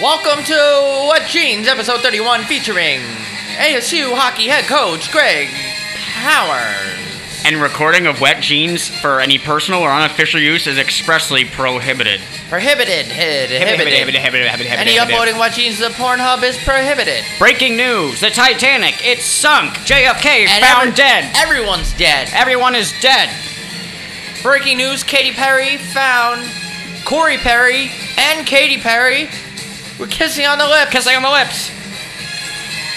Welcome to What Jeans, episode 31, featuring ASU hockey head coach Greg Powers. And recording of wet jeans for any personal or unofficial use is expressly prohibited. Prohibited. Hid, inhibited. Any uploading wet Jeans to the Pornhub is prohibited. Breaking news: The Titanic, it's sunk. JFK And found every- dead. Everyone's dead. Everyone is dead. Breaking news: Katy Perry found Corey Perry and Katy Perry were kissing on the lips. Kissing on the lips.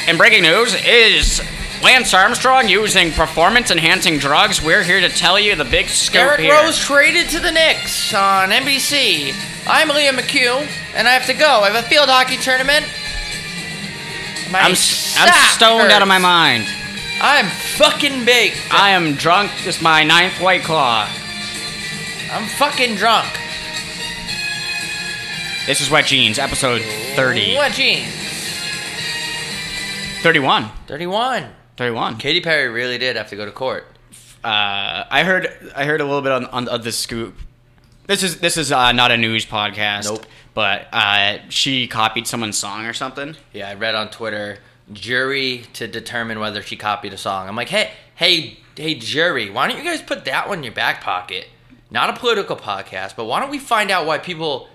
And breaking news is Lance Armstrong using performance-enhancing drugs. We're here to tell you the big scoop Derrick here. Rose traded to the Knicks on NBC. I'm Liam McHugh, and I have to go. I have a field hockey tournament. My I'm, I'm stoned out of my mind. I'm fucking baked. I am drunk. This is my ninth white claw. I'm fucking drunk. This is Wet Jeans, episode 30. What jeans? 31. 31. 31. Katy Perry really did have to go to court. Uh, I heard I heard a little bit on, on of the scoop. This is this is uh, not a news podcast. Nope. But uh, she copied someone's song or something. Yeah, I read on Twitter, jury to determine whether she copied a song. I'm like, hey, hey, hey, jury, why don't you guys put that one in your back pocket? Not a political podcast, but why don't we find out why people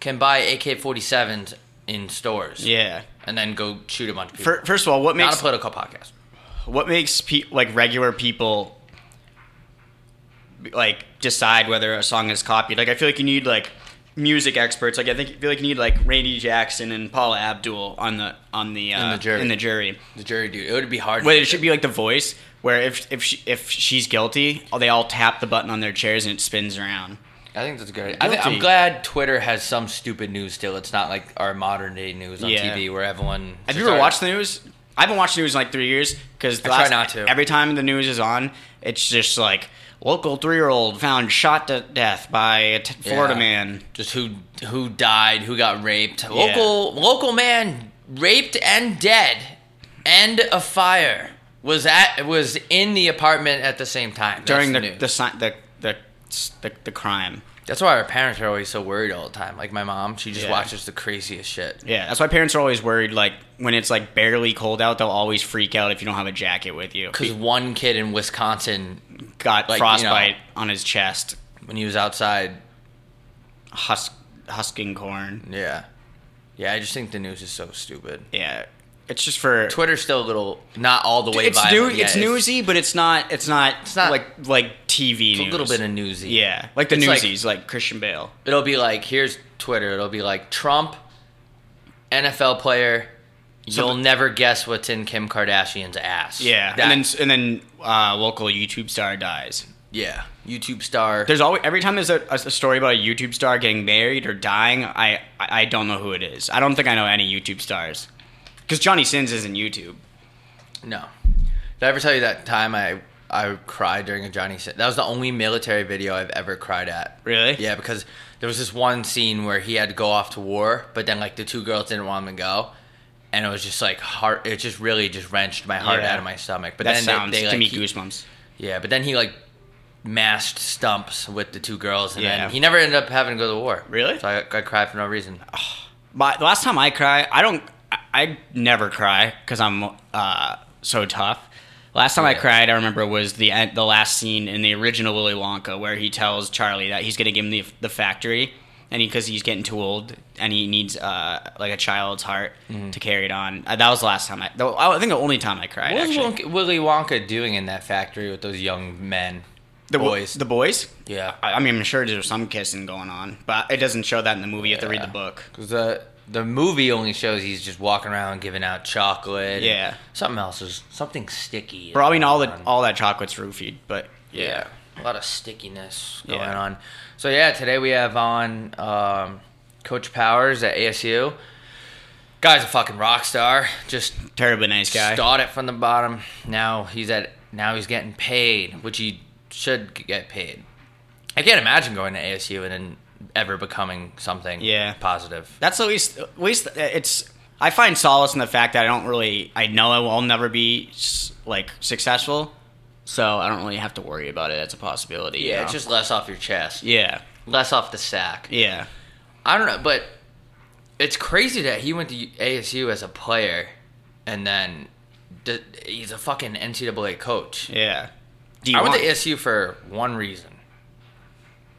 can buy AK-47s in stores? Yeah. and then go shoot a bunch of people. First of all, what makes Not a political podcast. what makes pe- like regular people like decide whether a song is copied? Like I feel like you need like music experts. Like I think I feel like you need like Randy Jackson and Paula Abdul on the on the uh, the jury. In the jury. The jury, dude, it would be hard. Wait, it should be like the voice where if if she, if she's guilty, they all tap the button on their chairs and it spins around. I think that's good. I think, I'm glad Twitter has some stupid news still. It's not like our modern day news on Yeah. TV where everyone. Have you ever watched the news? I haven't watched the news in like three years because I try not to. Every time the news is on, it's just like local three-year-old found shot to death by a t- Florida Yeah. man. Just who who died, who got raped. Local local man raped and dead, and a fire was at was in the apartment at the same time during That's the news. the, si- the the the crime. That's why our parents are always so worried all the time. Like my mom, she just Yeah. watches the craziest shit. Yeah, that's why parents are always worried. Like when it's like barely cold out, they'll always freak out if you don't have a jacket with you. Because one kid in Wisconsin, got like, you frostbite on his chest, when he was outside, husk husking corn. yeah, yeah. I just think the news is so stupid. Yeah, it's just for Twitter's still a little not all the way. it's new. yet. It's newsy, but it's not. It's not. It's not- like like TV It's a little bit of newsy. Yeah, like the It's like- newsies, like, Christian Bale. It'll be like here's Twitter. It'll be like Trump, NFL player. You'll Something- never guess what's in Kim Kardashian's ass. Yeah, That- and then and then uh, local YouTube star dies. yeah, YouTube star. There's always every time there's a, a story about a YouTube star getting married or dying, I I don't know who it is. I don't think I know any YouTube stars because Johnny Sins isn't YouTube. no. Did I ever tell you that time I I cried during a Johnny? Sin- That was the only military video I've ever cried at. Really? Yeah, because there was this one scene where he had to go off to war, but then like the two girls didn't want him to go, and it was just like heart. It just really just wrenched my heart Yeah. out of my stomach. But that then sounds they, they to like, me he- goosebumps. Yeah, but then he like mashed stumps with the two girls, and Yeah. then he never ended up having to go to war. Really? So I, I cried for no reason. But the last time I cry, I don't. I, never cry because I'm uh, so tough. Last time I cried, I remember was the end, the last scene in the original Willy Wonka where he tells Charlie that he's going to give him the the factory, and because he's getting too old and he needs uh, like a child's heart Mm-hmm. to carry it on. Uh, that was the last time I. I think the only time I cried. What actually. Wonka, Willy Wonka doing in that factory with those young men? the boys. The boys. Yeah, I, I mean, I'm sure there's some kissing going on, but it doesn't show that in the movie. You have to read the book. because the the movie only shows he's just walking around giving out chocolate. Yeah. something else is something sticky. Probably all that all that chocolate's roofied, but Yeah. A lot of stickiness going Yeah. on. So yeah, today we have on um, Coach Powers at ASU. Guy's a fucking rock star. Just terribly nice guy. started from the bottom. Now he's at now he's getting paid, which he should get paid. I can't imagine going to ASU and then ever becoming something Yeah. positive. That's at least at least uh, it's. I find solace in the fact that I don't really. I know I will never be like successful, so I don't really have to worry about it as a possibility. you Yeah, know? it's just less off your chest. yeah, Less off the sack. yeah. I don't know, but It's crazy that he went to ASU as a player, and then he's a fucking NCAA coach. Yeah. Do you I went want- to ASU for one reason: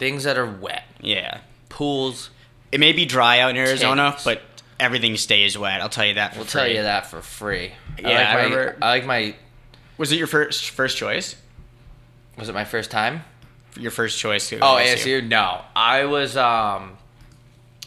things that are wet, Yeah. pools. It may be dry out in Arizona, but everything stays wet. I'll tell you that. For We'll tell you that for free. Yeah, I like I my, remember- I like my. Was it your first first choice? Was it my first time? Your first choice? To Oh, ASU? No, I was. um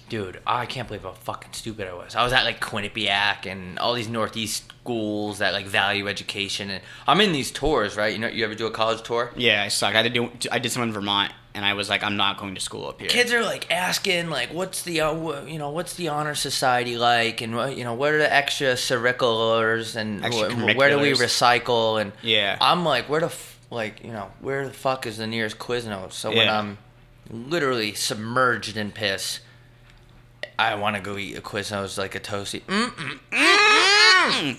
Dude, I can't believe how fucking stupid I was. I was at like Quinnipiac and all these Northeast schools that like value education, and I'm in these tours, right? You know, you ever do a college tour? Yeah, I suck. I to do. I did some in Vermont, and I was like, I'm not going to school up here. Kids are like asking, like, what's the, uh, you know, what's the honor society like, and what, you know, what are the extra curriculars, and wh- where do we recycle, and Yeah. I'm like, where the, f- like, you know, where the fuck is the nearest Quiznos? So when I'm literally submerged in piss, I want to go eat a Quiznos like a toasty. Mm-mm, mm-mm.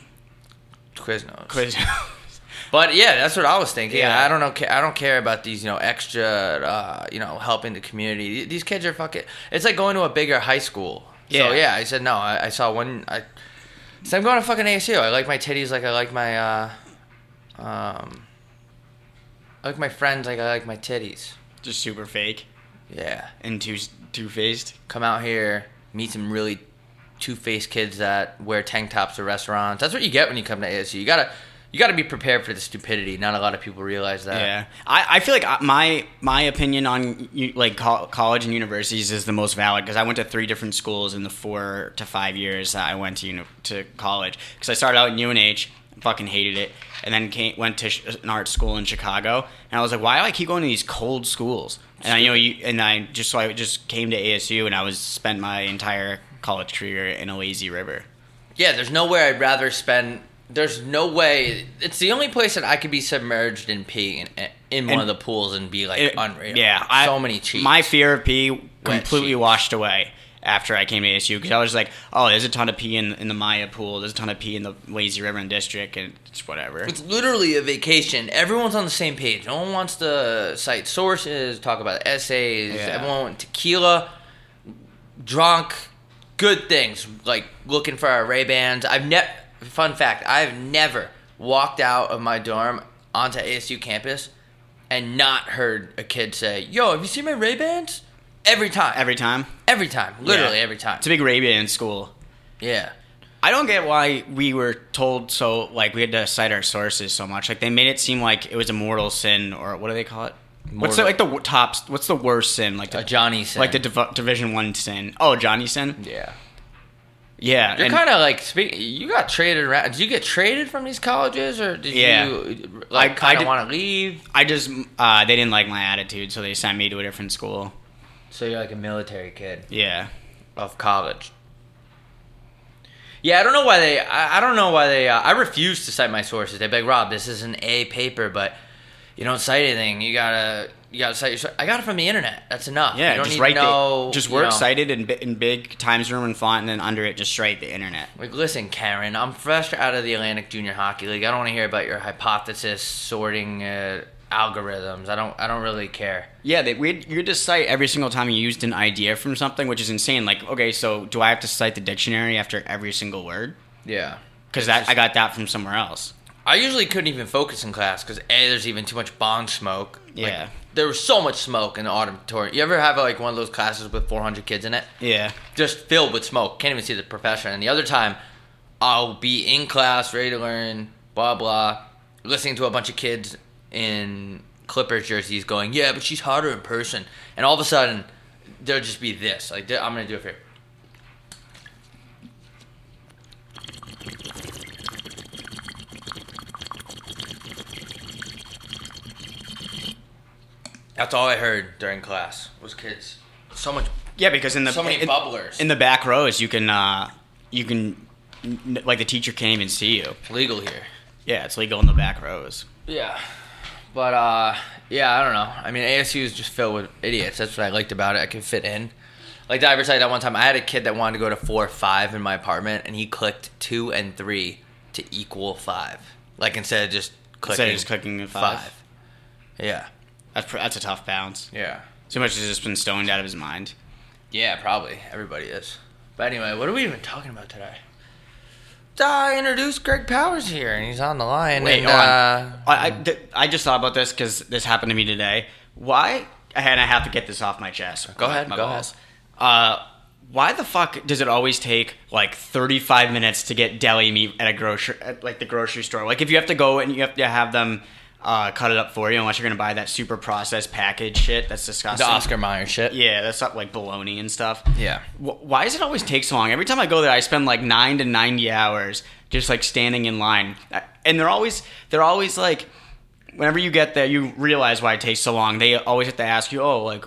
Quiznos. But yeah, that's what I was thinking. Yeah. I don't know. I don't care about these, you know, extra, uh, you know, helping the community. These kids are fucking. It's like going to a bigger high school. So Yeah. yeah, I said no. I, I saw one. I said I'm going to fucking ASU. I like my titties like I like my, uh, um, I like my friends like I like my titties. Just super fake Yeah, and two two faced. come out here, meet some really two-faced kids that wear tank tops to restaurants. That's what you get when you come to ASU. You gotta. You got to be prepared for the stupidity. Not a lot of people realize that. Yeah, I, I feel like uh, my my opinion on like col- college and universities is the most valid because I went to three different schools in the four to five years that I went to uni- to college. Because I started out in UNH, fucking hated it, and then came, went to sh- an art school in Chicago, and I was like, why do I keep going to these cold schools? And I you know you and I just so I just came to ASU and I was spent my entire college career in a lazy river. Yeah, there's nowhere I'd rather spend. There's no way. It's the only place that I could be submerged in pee in, in one And- of the pools and be like It- unreal. Yeah, I, so many cheats. My fear of pee completely washed away after I came to ASU because I was like, oh, there's a ton of pee in, in the Maya pool. There's a ton of pee in the Lazy River and District, and it's whatever. it's literally a vacation. Everyone's on the same page. No one wants to cite sources, talk about essays. Yeah. Everyone wants tequila, drunk, good things like looking for our Ray Bans. I've never. Fun fact: I've never walked out of my dorm onto ASU campus and not heard a kid say, "Yo, have you seen my Ray Bans?" Every time. Every time. Every time, literally Yeah. every time. It's a big Arabian in school. Yeah, I don't get why we were told so, like, we had to cite our sources so much. Like, they made it seem like it was a mortal sin, or what do they call it? What's the, like the top? What's the worst sin? Like the a Johnny sin. like the div- Division One sin. Oh, Johnny sin. yeah. Yeah, You're kind of like speak. You got traded around. Did you get traded from these colleges, or did Yeah. you like I kind of want to leave? I just uh, they didn't like my attitude, so they sent me to a different school. So you're like a military kid Yeah, of college. Yeah, I don't know why they. I, I don't know why they. Uh, I refuse to cite my sources. They beg like, Rob, this is an A paper, but you don't cite anything. You gotta. You gotta I got it from the internet. That's enough. yeah. you don't just need write to know. the just you work know. cited in, in big Times Roman font, and then under it, just write the internet. Like, listen, Karen, I'm fresh out of the Atlantic Junior Hockey League. I don't want to hear about your hypothesis sorting uh, algorithms. I don't. I don't really care. Yeah, they, we you to cite every single time you used an idea from something, which is insane. Like, okay, so do I have to cite the dictionary after every single word? Yeah. Because that I got that from somewhere else. I usually couldn't even focus in class because a there's even too much bong smoke. Like, Yeah. there was so much smoke in the auditorium. You ever have like one of those classes with 400 kids in it, Yeah, just filled with smoke? Can't even see the professor. And the other time, I'll be in class, ready to learn, blah blah, listening to a bunch of kids in Clippers jerseys going, "Yeah, but she's hotter in person." And all of a sudden, there'll just be this. Like I'm gonna do it for. you. That's all I heard during class was kids. So much, yeah, because in the so many in, bubblers. in the back rows, you can uh, you can like the teacher can't even see you. legal here. Yeah, it's legal in the back rows. Yeah, but uh, yeah, I don't know. I mean, ASU is just filled with idiots. That's what I liked about it. I could fit in. Like the advertised that one time, I had a kid that wanted to go to four or five in my apartment, and he clicked two and three to equal five. Like instead of just clicking, Instead of just clicking a five. Yeah, That's pr- that's a tough bounce. yeah, Too much has just been stoned out of his mind. yeah. Probably everybody is. But anyway, what are we even talking about today? I introduced Greg Powers here, and he's on the line. Wait, and, hold on. uh, I, I, th- I just thought about this because this happened to me today. Why? And I have to get this off my chest. Go ahead, My go balls. Uh, why the fuck does it always take like 35 minutes to get deli meat at a grocery, at like the grocery store? Like if you have to go and you have to have them uh, cut it up for you, unless you're gonna buy that super processed package shit. That's disgusting. the. Oscar Mayer shit. Yeah, that's not like bologna and stuff. Yeah. Wh- Why does it always take so long? Every time I go there, I spend like nine to ninety hours just like standing in line, Uh, and they're always they're always like, whenever you get there, you realize why it takes so long. They always have to ask you, oh, like,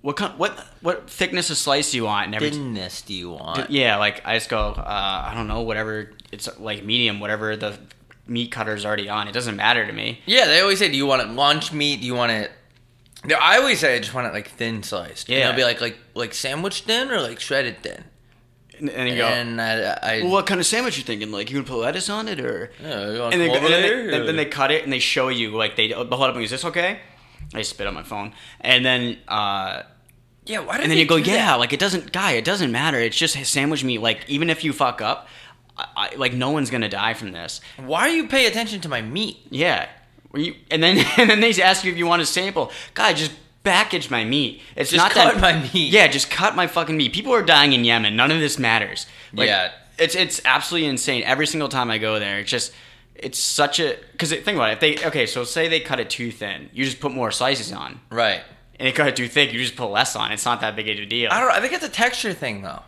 what kind, what what thickness of slice do you want? And every Thinness do you want? yeah, like I just go, uh, I don't know, whatever it's like medium, whatever the meat cutter's already on. It doesn't matter to me. Yeah, they always say, "Do you want it lunch meat? Do you want it?" I always say I just want it like thin sliced. Yeah, Yeah. they'll be like like like sandwich thin or like shredded thin. And, and you go, And I, I well, what kind of sandwich you thinking? Like you gonna put lettuce on it or? Yeah, you want and, they, and then, they, there? then they cut it and they show you like they they'll hold up and go, is this okay? I spit on my phone and then uh, yeah, why did and then they you go do yeah that? like it doesn't guy it doesn't matter it's just sandwich meat like even if you fuck up I, like no one's gonna die from this. Why do you pay attention to my meat? yeah. You, and then and then they ask you if you want a sample. Guy just package my meat. It's Just not cut that, my meat. yeah just cut my fucking meat. People are dying in Yemen. None of this matters. Like, Yeah. it's it's absolutely insane. Every single time I go there it's just it's such a because think about it. If they okay so say they cut it too thin. You just put more slices on. Right. and they cut it too thick you just put less on. It's not that big of a deal. I don't. I think it's a texture thing though.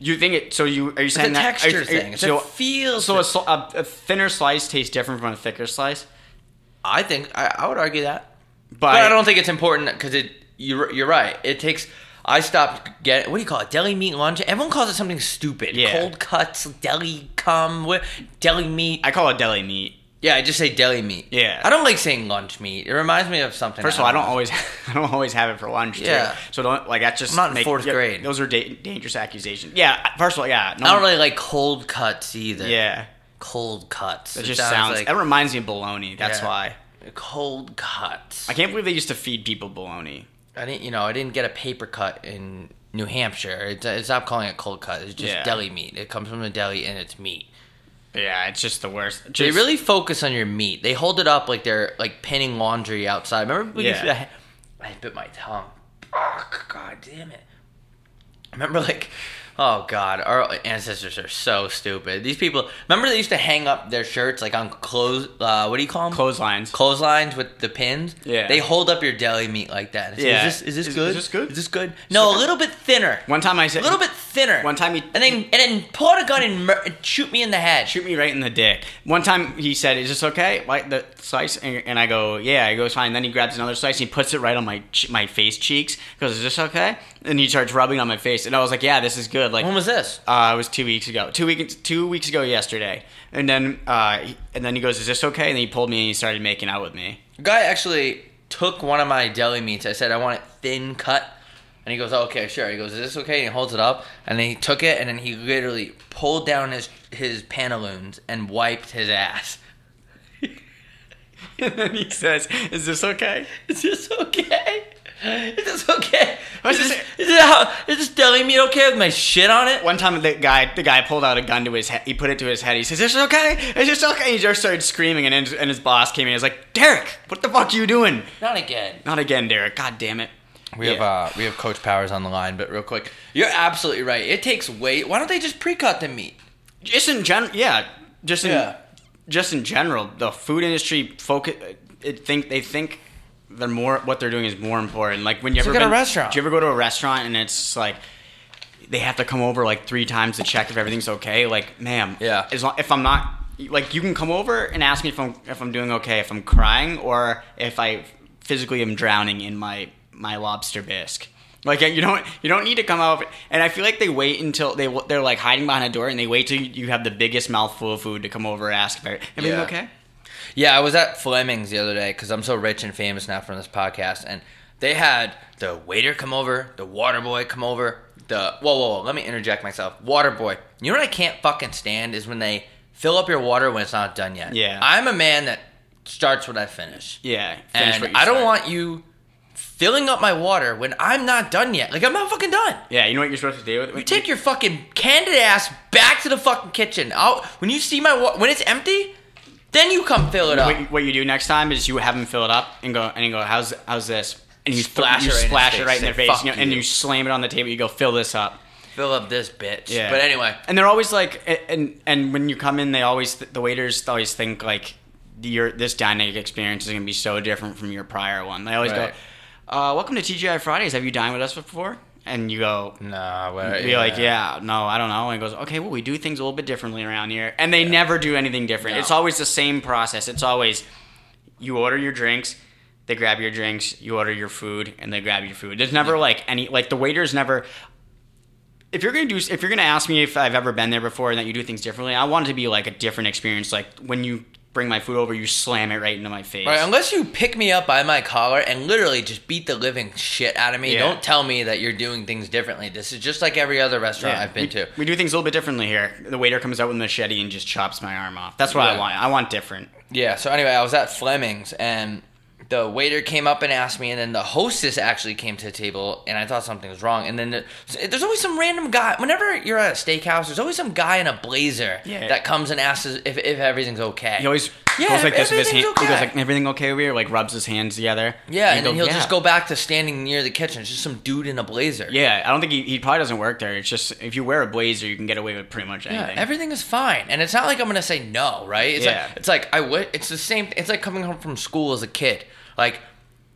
You think it so you are you It's saying a that texture are thing. It's so, a feel. so a, a, a thinner slice tastes different from a thicker slice I think I, I would argue that, but, but I don't think it's important because it. You're you're right. It takes. I stopped getting what do you call it? Deli meat lunch. Everyone calls it something stupid. Yeah. Cold cuts, deli cum, deli meat. I call it deli meat Yeah, I just say deli meat. Yeah. I don't like saying lunch meat. It reminds me of something. First of all, I don't always, I don't always have it for lunch. Too. Yeah. So don't like that's just I'm not in fourth yeah, grade. Those are da- dangerous accusations. Yeah. First of all, yeah. No I don't one- really like cold cuts either. Yeah. Cold cuts. It just sounds. like that reminds me of bologna. That's Yeah. why. cold cuts. I can't believe they used to feed people bologna. I didn't, you know, I didn't get a paper cut in New Hampshire. It's, it's not calling it cold cut. It's just Yeah. deli meat. It comes from the deli and it's meat. Yeah, it's just the worst. They really focus on your meat. They hold it up like they're like pinning laundry outside. Remember when you Yeah. used to- I bit my tongue. Oh, God damn it. Remember like oh god, our ancestors are so stupid. These people remember they used to hang up their shirts like on clothes uh, what do you call them? clotheslines. Clotheslines with the pins. Yeah. They hold up your deli meat like that. Yeah. Is this, is this Is- good? is this good? Is this good? No, a little bit thinner. One time I said, A little bit thinner. One time he- and then and then pull out a gun and mur- shoot me in the head. shoot me right in the dick. One time he said, "Is this okay?" Like the slice, and, and I go, "Yeah." He goes, "Fine." Then he grabs another slice and he puts it right on my my face cheeks. He goes, "Is this okay?" And he starts rubbing on my face, and I was like, "Yeah, this is good." Like When was this? Uh, it was two weeks ago. Two weeks two weeks ago yesterday. And then uh, he- and then he goes, "Is this okay?" And then he pulled me and he started making out with me. A guy actually took one of my deli meats. I said I want it thin cut, and he goes, "Okay, sure." He goes, "Is this okay?" And he holds it up, and then he took it, and then he literally pulled down his his pantaloons and wiped his ass. and then he says, "Is this okay?" Is this okay? Is this okay? Is, this- this, is, this how, is this deli meat okay with my shit on it? One time the guy the guy pulled out a gun to his head. He put it to his head. He says, This "Is this okay? Is this okay?" He just started screaming, and his, and his boss came in. He was like, "Derek, what the fuck are you doing?" Not again. Not again, Derek. God damn it. We have uh, we have Coach Powers on the line, but real quick, you're absolutely right. It takes weight. Why don't they just pre-cut the meat? just in general, yeah, just in Yeah. just in general, the food industry focus. It think they think they're more what they're doing is more important. Like when you It's ever like at a restaurant. Do you ever go to a restaurant and it's like they have to come over like three times to check if everything's okay? Like, ma'am, Yeah. As long, if I'm not like, you can come over and ask me if I'm if I'm doing okay, if I'm crying, or if I physically am drowning in my my lobster bisque. Like you don't you don't need to come out and I feel like they wait until they they're like hiding behind a door and they wait till you have the biggest mouthful of food to come over and ask if everything Yeah. okay. Yeah, I was at Fleming's the other day because I'm so rich and famous now from this podcast, and they had the waiter come over, the water boy come over, the whoa whoa. whoa let me interject myself. Water boy, you know what I can't fucking stand is when they fill up your water when it's not done yet. Yeah. I'm a man that starts what I finish, Yeah, finish and what you I don't start. want you filling up my water when I'm not done yet. Like I'm not fucking done. Yeah, you know what you're supposed to do? with it. You take your fucking candid ass back to the fucking kitchen. I'll, when you see my wa- when it's empty, then you come fill it up. what, what you do next time is you have them fill it up and go and you go, how's how's this? And you Splash you it right in splash it right in their face, you know, "Fuck and you." you slam it on the table. You go, fill this up. fill up this bitch. Yeah. But anyway, and they're always like, and and when you come in, they always the waiters always think like your this dining experience is gonna be so different from your prior one. They always Right. go, uh, "Welcome to TGI Fridays. Have you dined with us before?" And you go, nah. But, Be like, yeah, no, I don't know. And he goes, okay, well, we do things a little bit differently around here. And they never do anything different. No. It's always the same process. It's always you order your drinks, they grab your drinks, you order your food, and they grab your food. There's never like any, like the waiters never. If you're gonna do, if you're gonna ask me if I've ever been there before and that you do things differently, I want it to be like a different experience. Like when you bring my food over, you slam it right into my face. Right, unless you pick me up by my collar and literally just beat the living shit out of me, Yeah. don't tell me that you're doing things differently. This is just like every other restaurant Yeah, I've been we, to. We do things a little bit differently here. The waiter comes out with a machete and just chops my arm off. That's what I want. I want different. Yeah, so anyway, I was at Fleming's and the waiter came up and asked me, and then the hostess actually came to the table, and I thought something was wrong. And then the, there's always some random guy. Whenever you're at a steakhouse, there's always some guy in a blazer Yeah. that comes and asks if, if everything's okay. He always Yeah, goes like this with his hand. everything's He goes like, "Everything okay over here?" Like rubs his hands together. yeah, you and then he'll "Yeah." just go back to standing near the kitchen. It's just some dude in a blazer. Yeah, I don't think he, he probably doesn't work there. It's just if you wear a blazer, you can get away with pretty much anything. Yeah, everything is fine, and it's not like I'm gonna say no, right? It's Yeah. like it's like I would. It's the same. It's like coming home from school as a kid. Like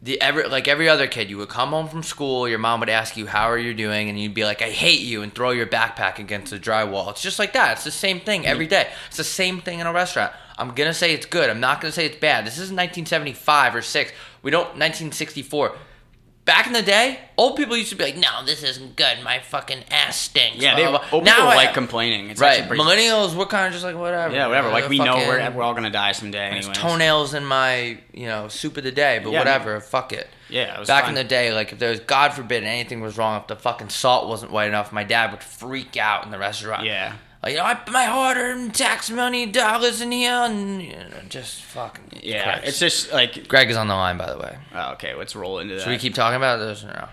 the every like every other kid, you would come home from school. Your mom would ask you how are you doing, and you'd be like, I hate you, and throw your backpack against the drywall. It's just like that. It's the same thing mm-hmm. every day. It's the same thing in a restaurant. I'm gonna say it's good. I'm not gonna say it's bad. This is 1975 or six. We don't 1964. Back in the day, old people used to be like, "No, this isn't good. My fucking ass stinks." yeah, they blah, old people I- like complaining. It's Right, pretty- millennials, we're kind of just like whatever. yeah, whatever. Like we know we're we're all gonna die someday. Anyways. toenails in my you know soup of the day, but Yeah, whatever. Fuck it. Yeah, it was Back fine. in the day, like if there was God forbid anything was wrong, if the fucking salt wasn't white enough, my dad would freak out in the restaurant. Yeah. You know, I put my hard-earned tax money dollars in here, and you know, just fucking. Yeah, Christ. it's just like Greg is on the line, by the way. oh, okay. Let's roll into that. Should we keep talking about this no?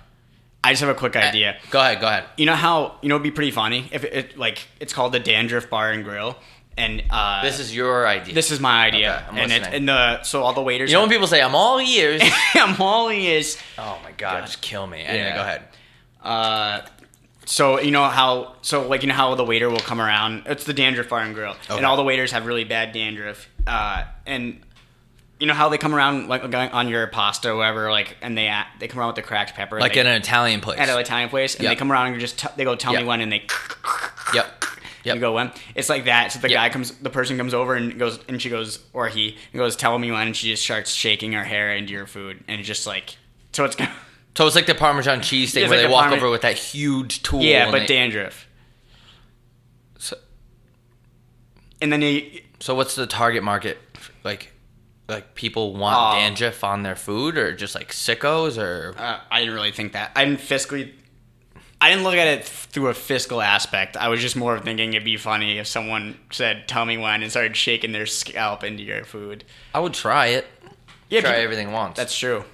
I just have a quick idea. Go ahead. Go ahead. You know how you know it'd be pretty funny if it, it like it's called the Dandruff Bar and Grill, and uh, This is your idea. this is my idea, Okay, and it, and the so all the waiters. you know when people say I'm all ears. I'm all ears. oh my god, just kill me. Anyway, Yeah. go ahead. Uh, so you know how so like you know how the waiter will come around. It's the dandruff bar and grill, Okay. and all the waiters have really bad dandruff. Uh, and you know how they come around like on your pasta or whatever, like, and they they come around with the cracked pepper, Like they, in an Italian place. at an Italian place, and Yep. they come around and just t- they go tell Yep. me when, and they Yep. Yep. you go when. It's like that. So the Yep. guy comes, the person comes over and goes, and she goes, or he, goes, tell me when, and she just starts shaking her hair into your food, and just like, so it's So it's like the Parmesan cheese thing It's where like they the walk Parme- over with that huge tool. yeah, and but they- dandruff. So, And then they, so what's the target market? Like, like people want Oh. dandruff on their food, or just like sickos, or uh, I didn't really think that. I didn't fiscally. I didn't look at it through a fiscal aspect. I was just more of thinking it'd be funny if someone said, "Tell me when," and started shaking their scalp into your food. I would try it. Yeah, try people- everything once. That's true.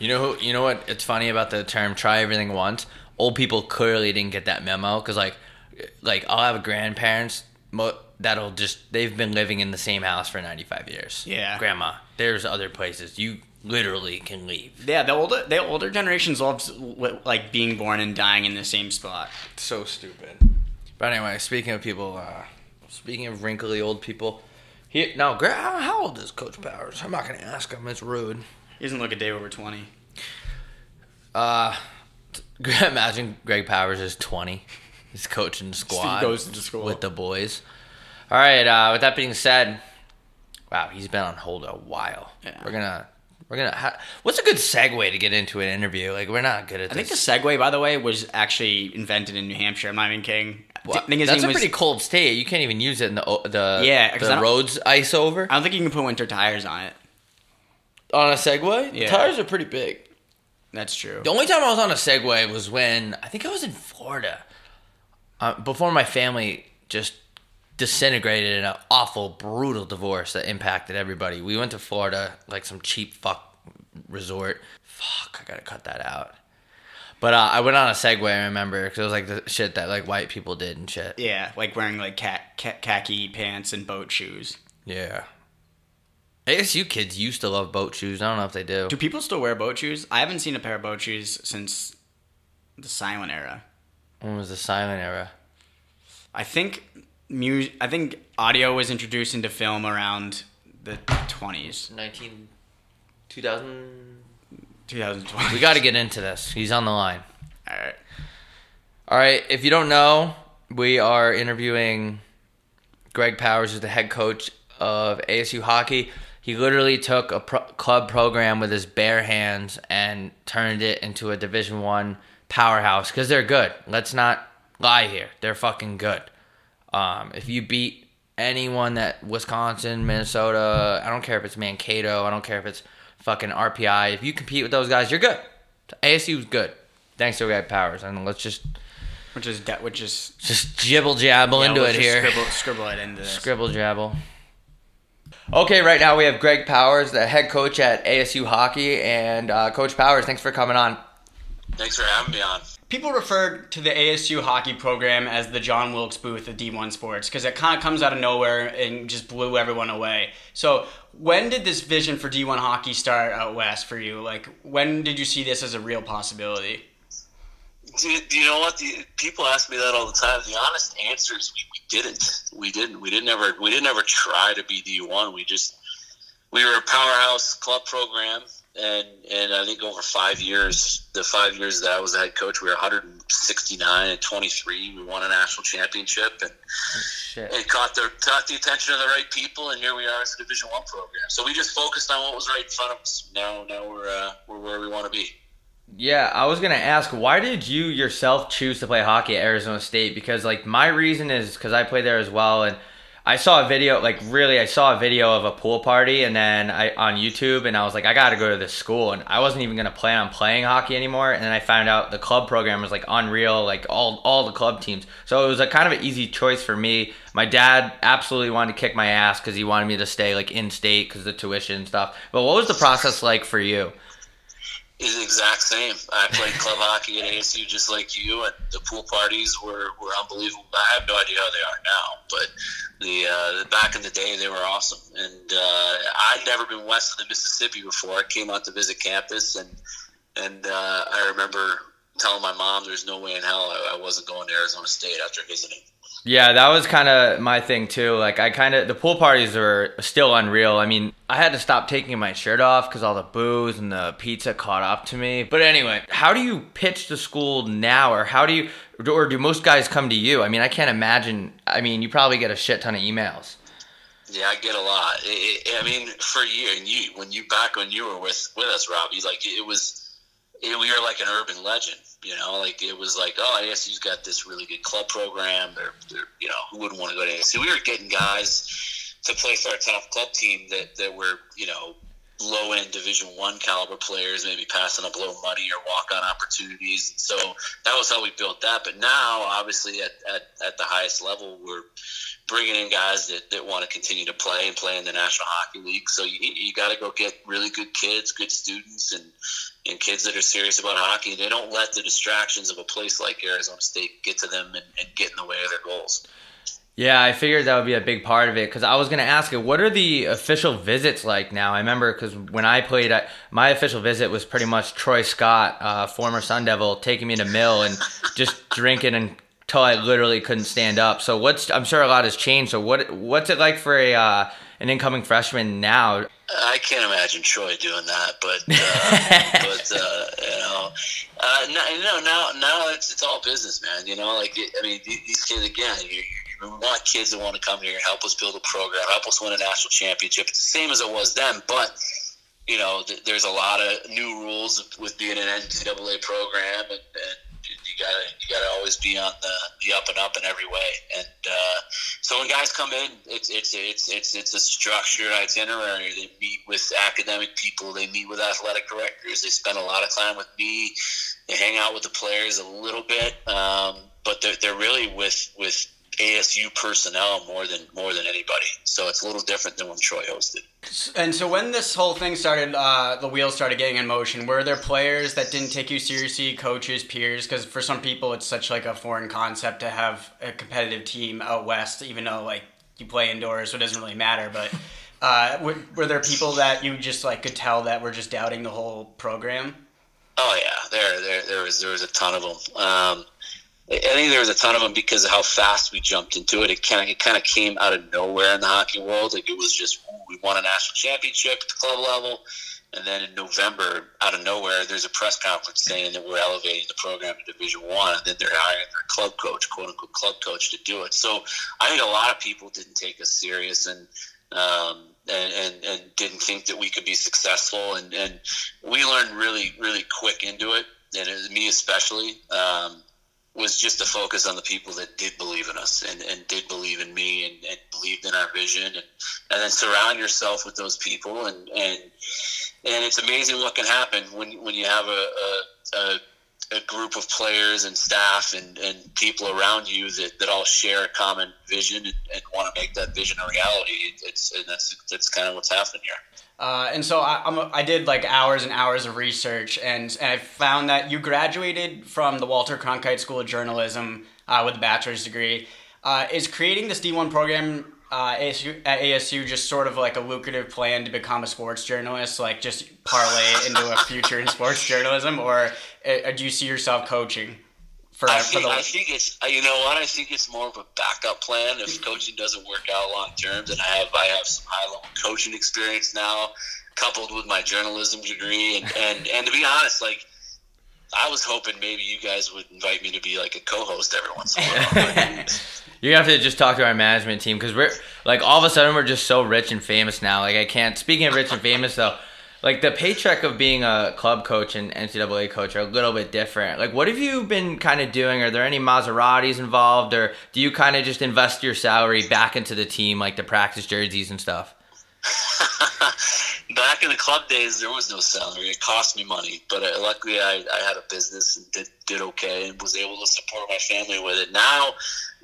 You know who, you know what? It's funny about the term "try everything once." Old people clearly didn't get that memo because like, like I'll have grandparents that'll just they've been living in the same house for ninety five years. Yeah. grandma. There's other places you literally can leave. Yeah, the older the older generations loves like being born and dying in the same spot. So stupid. But anyway, speaking of people, uh, speaking of wrinkly old people, he now Gra- how, how old is Coach Powers? I'm not gonna ask him. It's rude. He doesn't look a day over twenty. Uh, imagine Greg Powers is 20. He's coaching the squad. goes to school. with the boys. All right. Uh, with that being said, wow, he's been on hold a while. Yeah. We're gonna. We're gonna. Ha- What's a good segue to get into an interview? Like we're not good at I think the Segway, by the way, was actually invented in New Hampshire. I'm not even kidding. I think his That's a was- pretty cold state. You can't even use it in the the Yeah, the roads ice over I don't think you can put winter tires on it. On a Segway. Yeah. Tires are pretty big. That's true. The only time I was on a Segway was when I think I was in Florida. Uh, before my family just disintegrated in an awful, brutal divorce that impacted everybody. We went to Florida like some cheap fuck resort. Fuck, I gotta cut that out. But uh, I went on a Segway. I remember because it was like the shit that like white people did and shit. Yeah, like wearing like khaki pants and boat shoes. Yeah. ASU kids used to love boat shoes. I don't know if they do. Do people still wear boat shoes? I haven't seen a pair of boat shoes since the silent era. When was the silent era? I think mu- I think audio was introduced into film around the 20s. 19... 2000... 2020. We got to get into this. He's on the line. All right. All right. If you don't know, we are interviewing Greg Powers, who's the head coach of ASU hockey. He literally took a pro- club program with his bare hands and turned it into a Division One powerhouse because they're good. Let's not lie here; they're fucking good. Um, if you beat anyone that Wisconsin, Minnesota, I don't care if it's Mankato, I don't care if it's fucking RPI. If you compete with those guys, you're good. ASU ASU's good. Thanks to Greg Powers, and let's just Which is de- which is just jibble jabble yeah, into it just here. Scribble, scribble it into this. Scribble jabble. Okay, right now we have Greg Powers, the head coach at ASU Hockey, and uh, Coach Powers, thanks for coming on. Thanks for having me on. People refer to the ASU hockey program as the John Wilkes Booth of D1 sports because it kind of comes out of nowhere and just blew everyone away. So, when did this vision for D1 hockey start out west for you? Like, when did you see this as a real possibility? Do, do you know what? The, people ask me that all the time. The honest answer is we, we didn't. We didn't. We didn't ever. We didn't ever try to be D one. We just we were a powerhouse club program, and and I think over five years, the five years that I was the head coach, we were 169 and 23. We won a national championship, and Shit. and caught the caught the attention of the right people, and here we are as a Division One program. So we just focused on what was right in front of us. Now now we're uh, we're where we want to be. Yeah, I was gonna ask, why did you yourself choose to play hockey at Arizona State? Because like my reason is because I played there as well, and I saw a video, like really, I saw a video of a pool party, and then I on YouTube, and I was like, I gotta go to this school, and I wasn't even gonna plan on playing hockey anymore, and then I found out the club program was like unreal, like all all the club teams, so it was a kind of an easy choice for me. My dad absolutely wanted to kick my ass because he wanted me to stay like in state because the tuition and stuff. But what was the process like for you? Is the exact same. I played club hockey at ASU just like you, and the pool parties were, were unbelievable. I have no idea how they are now, but the, uh, back in the day they were awesome. And uh, I'd never been west of the Mississippi before. I came out to visit campus, and and uh, I remember telling my mom there's no way in hell I, I wasn't going to Arizona State after visiting. Yeah, that was kind of my thing too. Like I kind of the pool parties were still unreal. I mean, I had to stop taking my shirt off because all the booze and the pizza caught up to me. But anyway, how do you pitch the school now, or how do you, or do most guys come to you? I mean, I can't imagine. I mean, you probably get a shit ton of emails. Yeah, I get a lot. It, it, I mean, for you and you, when you back when you were with with us, Robbie, like it was, it, we were like an urban legend. You know, like it was like, oh, ASU's got this really good club program. They're, they're you know, who wouldn't want to go to ASU? We were getting guys to play for our top club team that that were, you know, low end Division One caliber players, maybe passing up low money or walk on opportunities. So that was how we built that. But now, obviously, at, at, at the highest level, we're bringing in guys that, that want to continue to play and play in the National Hockey League. So you, you got to go get really good kids, good students, and and kids that are serious about hockey. They don't let the distractions of a place like Arizona State get to them and, and get in the way of their goals. Yeah, I figured that would be a big part of it because I was going to ask you, what are the official visits like now? I remember because when I played, I, my official visit was pretty much Troy Scott, uh, former Sun Devil, taking me to Mill and just drinking until I literally couldn't stand up. So what's I'm sure a lot has changed. So what what's it like for a uh, an incoming freshman now? I can't imagine Troy doing that, but uh, but uh, you know, uh, no, you know now now it's it's all business, man. You know, like I mean, these kids again. You, you want kids that want to come here, and help us build a program, help us win a national championship. It's the same as it was then, but you know, th- there's a lot of new rules with being an NCAA program, and, and gotta you gotta always be on the, the up and up in every way. And uh, so when guys come in, it's it's it's it's it's a structured itinerary. They meet with academic people, they meet with athletic directors, they spend a lot of time with me, they hang out with the players a little bit, um, but they're they're really with with ASU personnel more than more than anybody. So it's a little different than when Troy hosted. And so when this whole thing started, uh, the wheels started getting in motion. Were there players that didn't take you seriously, coaches, peers? Because for some people, it's such like a foreign concept to have a competitive team out west, even though like you play indoors, so it doesn't really matter. But uh, were, were there people that you just like could tell that were just doubting the whole program? Oh yeah, there there there was there was a ton of them. Um, I think there was a ton of them because of how fast we jumped into it. It kind of it kind of came out of nowhere in the hockey world. Like it was just we won a national championship at the club level, and then in November, out of nowhere, there's a press conference saying that we're elevating the program to Division One, and then they're hiring their club coach, quote unquote club coach, to do it. So I think a lot of people didn't take us serious and. Um, and, and, and didn't think that we could be successful, and, and we learned really, really quick into it, and it, me especially. Um, was just to focus on the people that did believe in us and, and did believe in me and, and believed in our vision and, and then surround yourself with those people and and and it's amazing what can happen when when you have a, a, a a group of players and staff and, and people around you that, that all share a common vision and, and want to make that vision a reality. It's and that's that's kind of what's happening here. Uh, and so I, I'm a, I did like hours and hours of research, and, and I found that you graduated from the Walter Cronkite School of Journalism uh, with a bachelor's degree. Uh, is creating this D1 program uh, ASU, at ASU just sort of like a lucrative plan to become a sports journalist, like just parlay into a future in sports journalism, or uh, do you see yourself coaching? For, I, think, the... I think it's uh, you know what I think it's more of a backup plan if coaching doesn't work out long term. And I have I have some high level coaching experience now, coupled with my journalism degree, and and, and to be honest, like I was hoping maybe you guys would invite me to be like a co-host every once in a while. you have to just talk to our management team because we're like all of a sudden we're just so rich and famous now. Like I can't. Speaking of rich and famous though, like the paycheck of being a club coach and NCAA coach are a little bit different. Like, what have you been kind of doing? Are there any Maseratis involved, or do you kind of just invest your salary back into the team, like the practice jerseys and stuff? Back in the club days, there was no salary. It cost me money, but uh, luckily I, I had a business and did, did okay and was able to support my family with it. Now,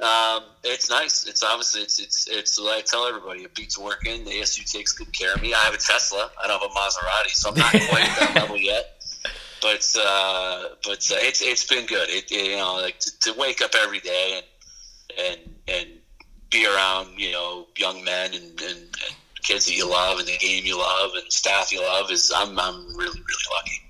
um, it's nice. It's obviously it's it's it's like I tell everybody. It beats working. The ASU takes good care of me. I have a Tesla. I don't have a Maserati, so I'm not quite at that level yet. But uh, but uh, it's it's been good. It, it you know like to, to, wake up every day and and and be around you know young men and, and, and kids that you love and the game you love and staff you love is I'm I'm really really lucky.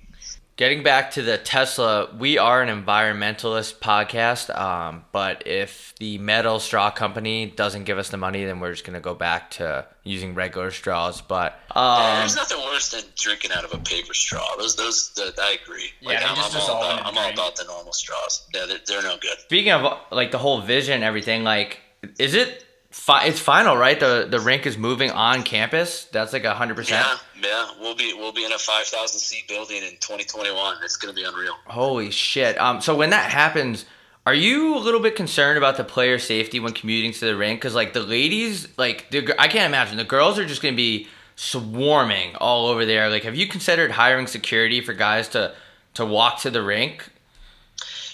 Getting back to the Tesla, we are an environmentalist podcast. Um, but if the metal straw company doesn't give us the money, then we're just gonna go back to using regular straws. But um, there's nothing worse than drinking out of a paper straw. Those, those, the, I agree. Like, yeah, I'm, I'm, all about, I'm all about the normal straws. Yeah, they're, they're no good. Speaking of like the whole vision, and everything, like, is it fi- it's final, right? The the rink is moving on campus. That's like hundred percent. Yeah, yeah. We'll be we'll be in a five thousand seat building in twenty twenty one. It's gonna be unreal. Holy shit! Um, so when that happens. Are you a little bit concerned about the player safety when commuting to the rink? Because like the ladies, like the, I can't imagine the girls are just going to be swarming all over there. Like, have you considered hiring security for guys to to walk to the rink?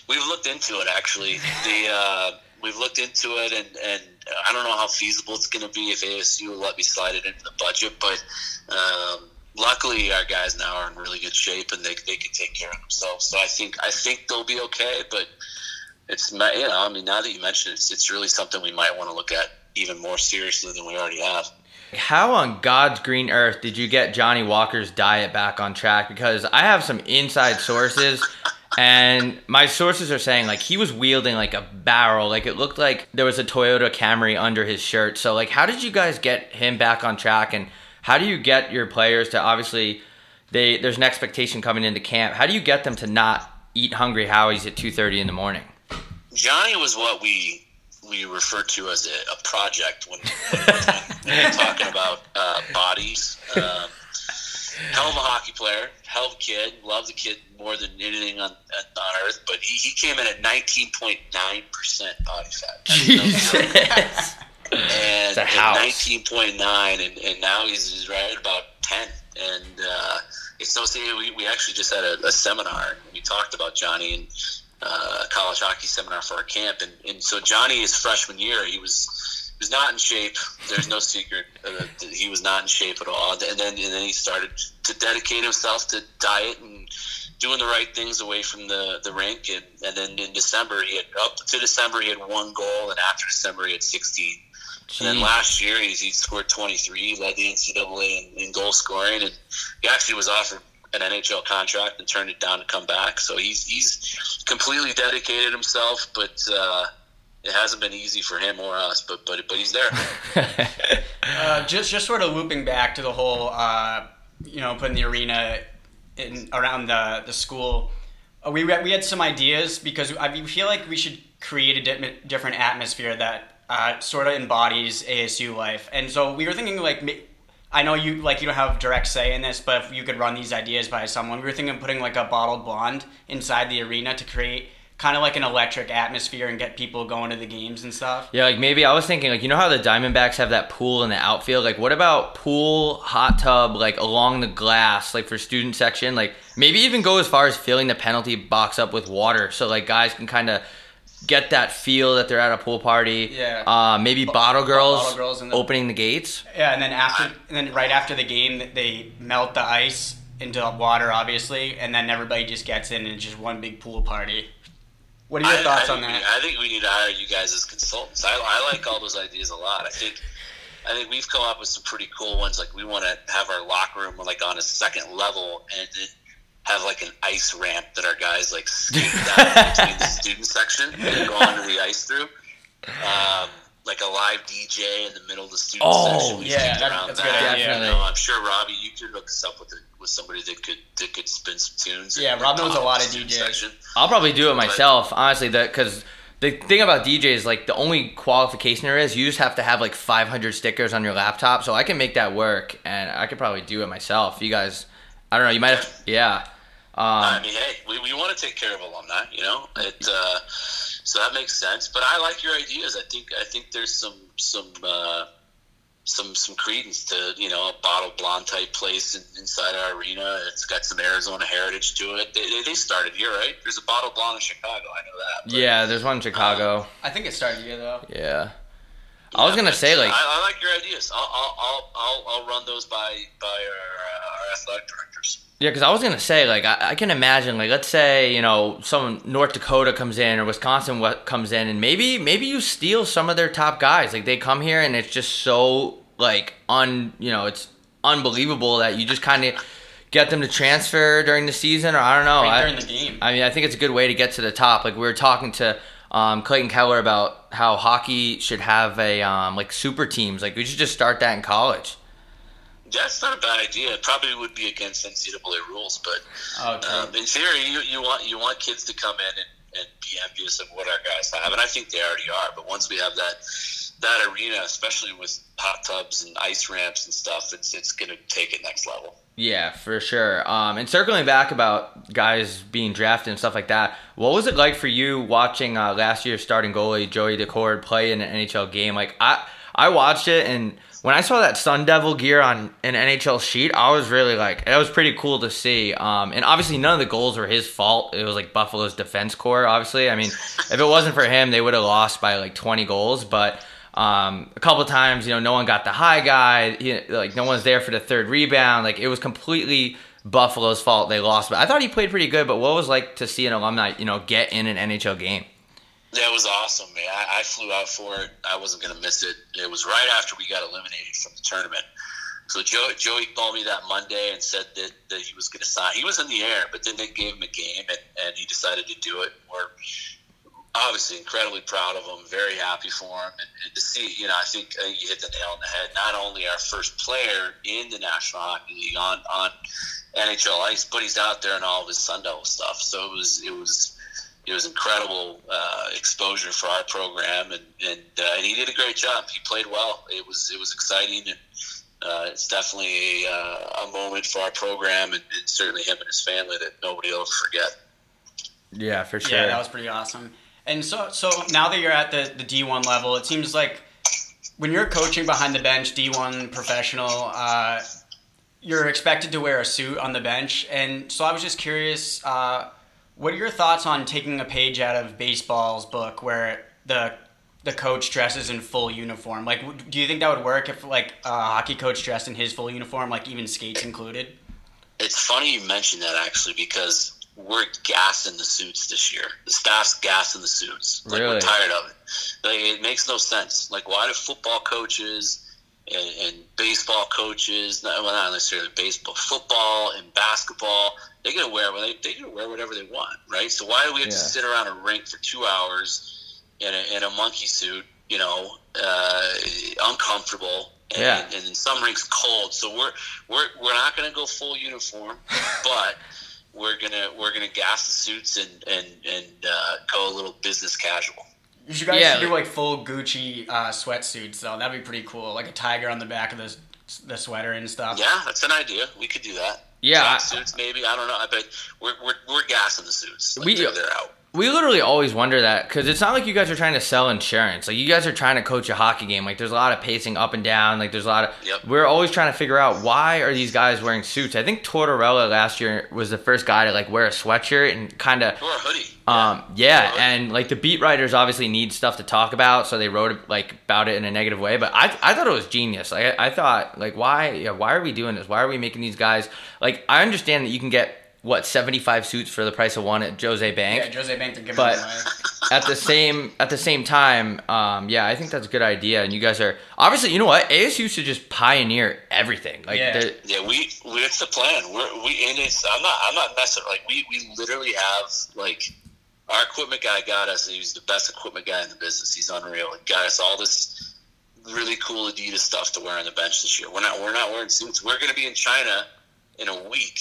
We've looked into it actually. The uh, we've looked into it, and and I don't know how feasible it's going to be if ASU will let me slide it into the budget, but um, luckily our guys now are in really good shape and they, they can take care of themselves. So I think I think they'll be okay. But it's you know I mean now that you mention it, it's, it's really something we might want to look at even more seriously than we already have. How on God's green earth did you get Johnny Walker's diet back on track? Because I have some inside sources and my sources are saying like he was wielding like a barrel. Like it looked like there was a toyota camry under his shirt. So like how did you guys get him back on track? And how do you get your players to obviously they there's an expectation coming into camp. How do you get them to not eat hungry howies at 2.30 in the morning? Johnny was what we we refer to as a, a project when, when, when, we're talking about uh, bodies. Um, hell of a hockey player, hell of a kid. Love the kid more than anything on on earth. But he, he came in at nineteen point nine percent body fat. Jesus. and nineteen point nine, and and now he's, he's right at about ten. And uh, it's no saying we we actually just had a, a seminar. And we talked about Johnny and. uh, college hockey seminar for our camp, and, and so Johnny, his freshman year, he was he was not in shape. There's no secret uh, that he was not in shape at all. And then and then he started to dedicate himself to diet and doing the right things away from the, the rink. And, and then in December, he had up to December he had one goal, and after December he had 16. And then last year he, he scored 23, he led the NCAA in, in goal scoring, and he actually was offered an NHL contract and turned it down to come back. So he's he's completely dedicated himself, but uh, it hasn't been easy for him or us. But but but he's there. uh, just just sort of looping back to the whole, uh, you know, putting the arena in around the the school. Uh, we we had some ideas because I feel like we should create a di- different atmosphere that uh, sort of embodies ASU life, and so we were thinking like I know you like you don't have direct say in this, but if you could run these ideas by someone, we were thinking of putting like a bottled blonde inside the arena to create kind of like an electric atmosphere and get people going to the games and stuff. Yeah, like maybe I was thinking like you know how the Diamondbacks have that pool in the outfield? Like what about pool hot tub like along the glass like for student section? Like maybe even go as far as filling the penalty box up with water so like guys can kind of get that feel that they're at a pool party. Yeah. Uh, maybe bottle girls, bottle girls the, opening the gates. Yeah, and then after, and then right after the game, they melt the ice into water, obviously, and then everybody just gets in and it's just one big pool party. What are your I, thoughts I on that? We, I think we need to hire you guys as consultants. I, I like all those ideas a lot. I think I think we've come up with some pretty cool ones. Like we want to have our locker room like on a second level, and then have like an ice ramp that our guys like skate down between the student section and go onto the ice through. Um, like a live DJ in the middle of the student Oh, section. We yeah, kicked that- around that's that. good idea. You know, I'm sure Robbie, you could hook us up with a, with somebody that could that could spin some tunes. Yeah, in Rob knows a lot of student DJs. section. I'll probably do it myself, honestly. That because the thing about DJ is like the only qualification there is you just have to have like 500 stickers on your laptop, so I can make that work, and I could probably do it myself. You guys, I don't know, you might have, yeah. I Um, mean, hey, we, we want to take care of alumni, you know. It uh, so that makes sense. But I like your ideas. I think I think there's some some uh, some some credence to you know a bottle blonde type place in, inside our arena. It's got some Arizona heritage to it. They, they, they started here, right? There's a bottle blonde in Chicago. I know that. but- yeah, there's one in Chicago. I think it started here though. Yeah. I was gonna say like I, I like your ideas. I'll I'll, I'll I'll run those by by our, uh, our athletic directors. Yeah, because I was gonna say, like, I, I can imagine, like, let's say, you know, some North Dakota comes in or Wisconsin what comes in, and maybe, maybe you steal some of their top guys. Like, they come here and it's just so, like, un, you know, it's unbelievable that you just kind of get them to transfer during the season, or I don't know. Right I, during the game. I mean, I think it's a good way to get to the top. Like, we were talking to um, Clayton Keller about how hockey should have a um, like super teams. Like, we should just start that in college. That's not a bad idea. It probably would be against NCAA rules, but Okay. Um, in theory, you, you want you want kids to come in and, and be envious of what our guys have, and I think they already are. But once we have that that arena, especially with hot tubs and ice ramps and stuff, it's it's going to take it next level. Yeah, for sure. Um, and circling back about guys being drafted and stuff like that, what was it like for you watching uh, last year's starting goalie Joey Daccord play in an NHL game? Like I, I watched it, and when I saw that Sun Devil gear on an NHL sheet, I was really like, it was pretty cool to see. Um, and obviously, none of the goals were his fault. It was like Buffalo's defense corps. Obviously, I mean, if it wasn't for him, they would have lost by like 20 goals. But um, a couple times, you know, no one got the high guy. He, like no one's there for the third rebound. Like it was completely Buffalo's fault they lost. But I thought he played pretty good. But what was like to see an alumni, you know, get in an NHL game? That was awesome, man. I, I flew out for it. I wasn't to miss it. It was right after we got eliminated from the tournament. So Joe, Joey called me that Monday and said that, that he was going to sign. He was in the air, but then they gave him a game, and, and he decided to do it. We're obviously incredibly proud of him, very happy for him, and, and to see, you know, I think, I think you hit the nail on the head. Not only our first player in the National Hockey League on on NHL ice, but he's out there in all of his Sun Devil stuff. So it was it was it was incredible uh, exposure for our program, and and, uh, and he did a great job. He played well. It was it was exciting, and uh, it's definitely a, uh, a moment for our program, and, and certainly him and his family that nobody will ever forget. Yeah, for sure. Yeah, that was pretty awesome. And so, so now that you're at the, the D1 level, it seems like when you're coaching behind the bench, D1 professional, uh, you're expected to wear a suit on the bench. And so I was just curious, uh, What are your thoughts on taking a page out of baseball's book where the the coach dresses in full uniform? Like, do you think that would work if like a hockey coach dressed in his full uniform, like even skates included? It's funny you mentioned that actually because we're gassing the suits this year. The staff's gassing the suits. Like Really? we're tired of it. Like it makes no sense. Like why do football coaches and, and baseball coaches, not, well, not necessarily baseball, football and basketball, they get to wear they they to wear whatever they want, right? So why do we have to sit around a rink for two hours in a, in a monkey suit? You know, uh, uncomfortable. And, Yeah. and in some rinks cold. So we're we're we're not going to go full uniform, but we're gonna we're gonna gas the suits and and and uh, go a little business casual. You should guys Yeah, should do like- like full Gucci uh, sweatsuits though. That'd be pretty cool. Like a tiger on the back of the the sweater and stuff. Yeah, that's an idea. We could do that. Yeah, I- suits maybe. I don't know. I bet we're we're, we're gassing the suits. Like We- they're, they're out. We literally always wonder that because it's not like you guys are trying to sell insurance. Like you guys are trying to coach a hockey game. Like there's a lot of pacing up and down. Like there's a lot of. Yep. We're always trying to figure out why are these guys wearing suits. I think Tortorella last year was the first guy to like wear a sweatshirt and kind of. Or a hoodie. Um, yeah, Or- and like the beat writers obviously need stuff to talk about, so they wrote like about it in a negative way. But I, I thought it was genius. Like I, I thought, like why, yeah, why are we doing this? Why are we making these guys? Like I understand that you can get what seventy five suits for the price of one at Jose Bank, Yeah, Jose Bank to give But- away. at the same at the same time, um, yeah, I think that's a good idea. And you guys are obviously, you know what, ASU should just pioneer everything. Like, Yeah. the- Yeah, we, we it's the plan. We're we and it's I'm not I'm not messing like we we literally have like our equipment guy got us he's the best equipment guy in the business. He's unreal. He got us all this really cool Adidas stuff to wear on the bench this year. We're not we're not wearing suits. We're gonna be in China in a week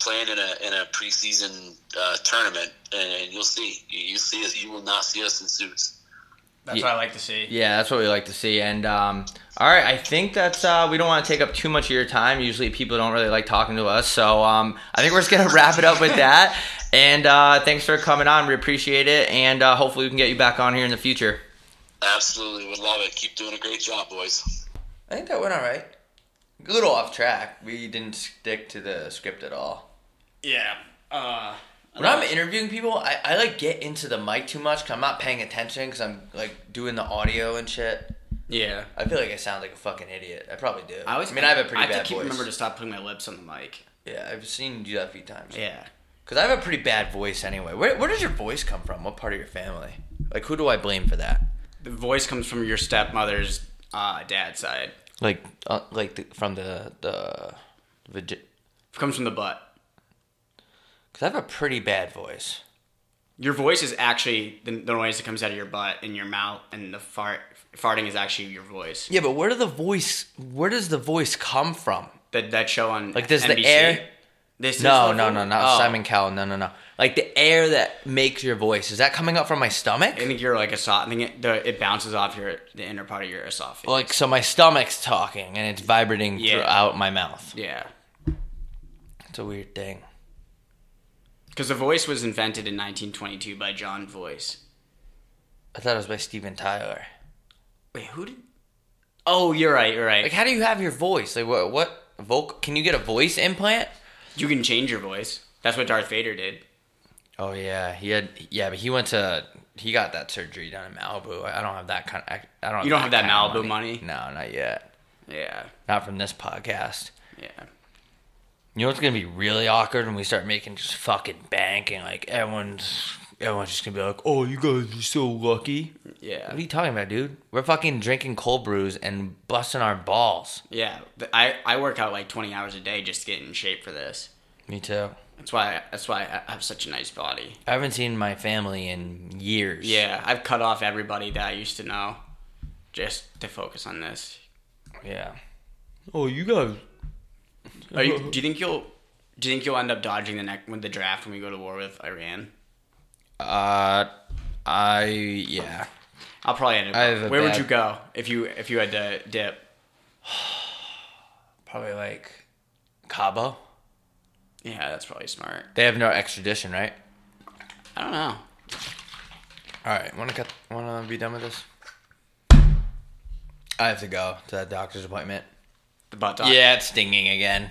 playing in a in a preseason uh, tournament and you'll see. You, you see us you will not see us in suits. That's Yeah. what I like to see. Yeah, that's what we like to see. And um, all right, I think that's uh, we don't want to take up too much of your time. Usually, people don't really like talking to us, so um, I think we're just gonna wrap it up with that. And uh, thanks for coming on. We appreciate it, and uh, hopefully, we can get you back on here in the future. Absolutely would love it. Keep doing a great job, boys. I think that went all right. A little off track. We didn't stick to the script at all. Yeah. Uh, When I'm interviewing people, I, I like get into the mic too much because I'm not paying attention because I'm like doing the audio and shit. yeah. I feel like I sound like a fucking idiot. I probably do. I always. I mean, I have a pretty I have bad to keep voice. remember to stop putting my lips on the mic. Yeah, I've seen you do that a few times. Yeah. Because I have a pretty bad voice anyway. Where, where does your voice come from? What part of your family? Like, who do I blame for that? The voice comes from your stepmother's uh, dad's side. Like, uh, like the, from the the, comes from the butt. I have a pretty bad voice. Your voice is actually the, the noise that comes out of your butt and your mouth, and the fart farting is actually your voice. Yeah, but where do the voice? Where does the voice come from? That that show on Like, does the air- This is No, no, no, not Oh. Simon Cowell. No, no, no. Like the air that makes your voice. Is that coming up from my stomach? I think you're like a I think it, the, it bounces off your the inner part of your esophagus. Like, so my stomach's talking and it's vibrating Yeah. throughout my mouth. yeah, It's a weird thing. Because the voice was invented in 1922 by John Voice. I thought it was by Steven Tyler. Wait, who did? Oh, you're right. You're right. Like, how do you have your voice? Like, what? What vocal? Can you get a voice implant? you can change your voice. That's what Darth Vader did. Oh yeah, he had. Yeah, but he went to. He got that surgery done in Malibu. I don't have that kind. Of, I don't. You don't have that kind of Malibu money? No, not yet. Yeah, Not from this podcast. yeah. You know what's gonna be really awkward when we start making just fucking bank and like everyone's everyone's just gonna be like, "Oh, you guys are so lucky." Yeah. What are you talking about, dude? We're fucking drinking cold brews and busting our balls. Yeah, I, I work out like 20 hours a day just to get in shape for this. Me too. That's why that's why I have such a nice body. I haven't seen my family in years. Yeah, I've cut off everybody that I used to know just to focus on this. Yeah. Oh, you guys. Are you, do you think you'll do you think you'll end up dodging the neck with the draft when we go to war with Iran? Uh, I yeah. I'll probably end up. I have a where would you go if you if you had to dip? Probably like Cabo. Yeah, that's probably smart. They have no extradition, right? I don't know. All right. Want to cut? Want to be done with this? I have to go to that doctor's appointment. The butt. Yeah, it's stinging again.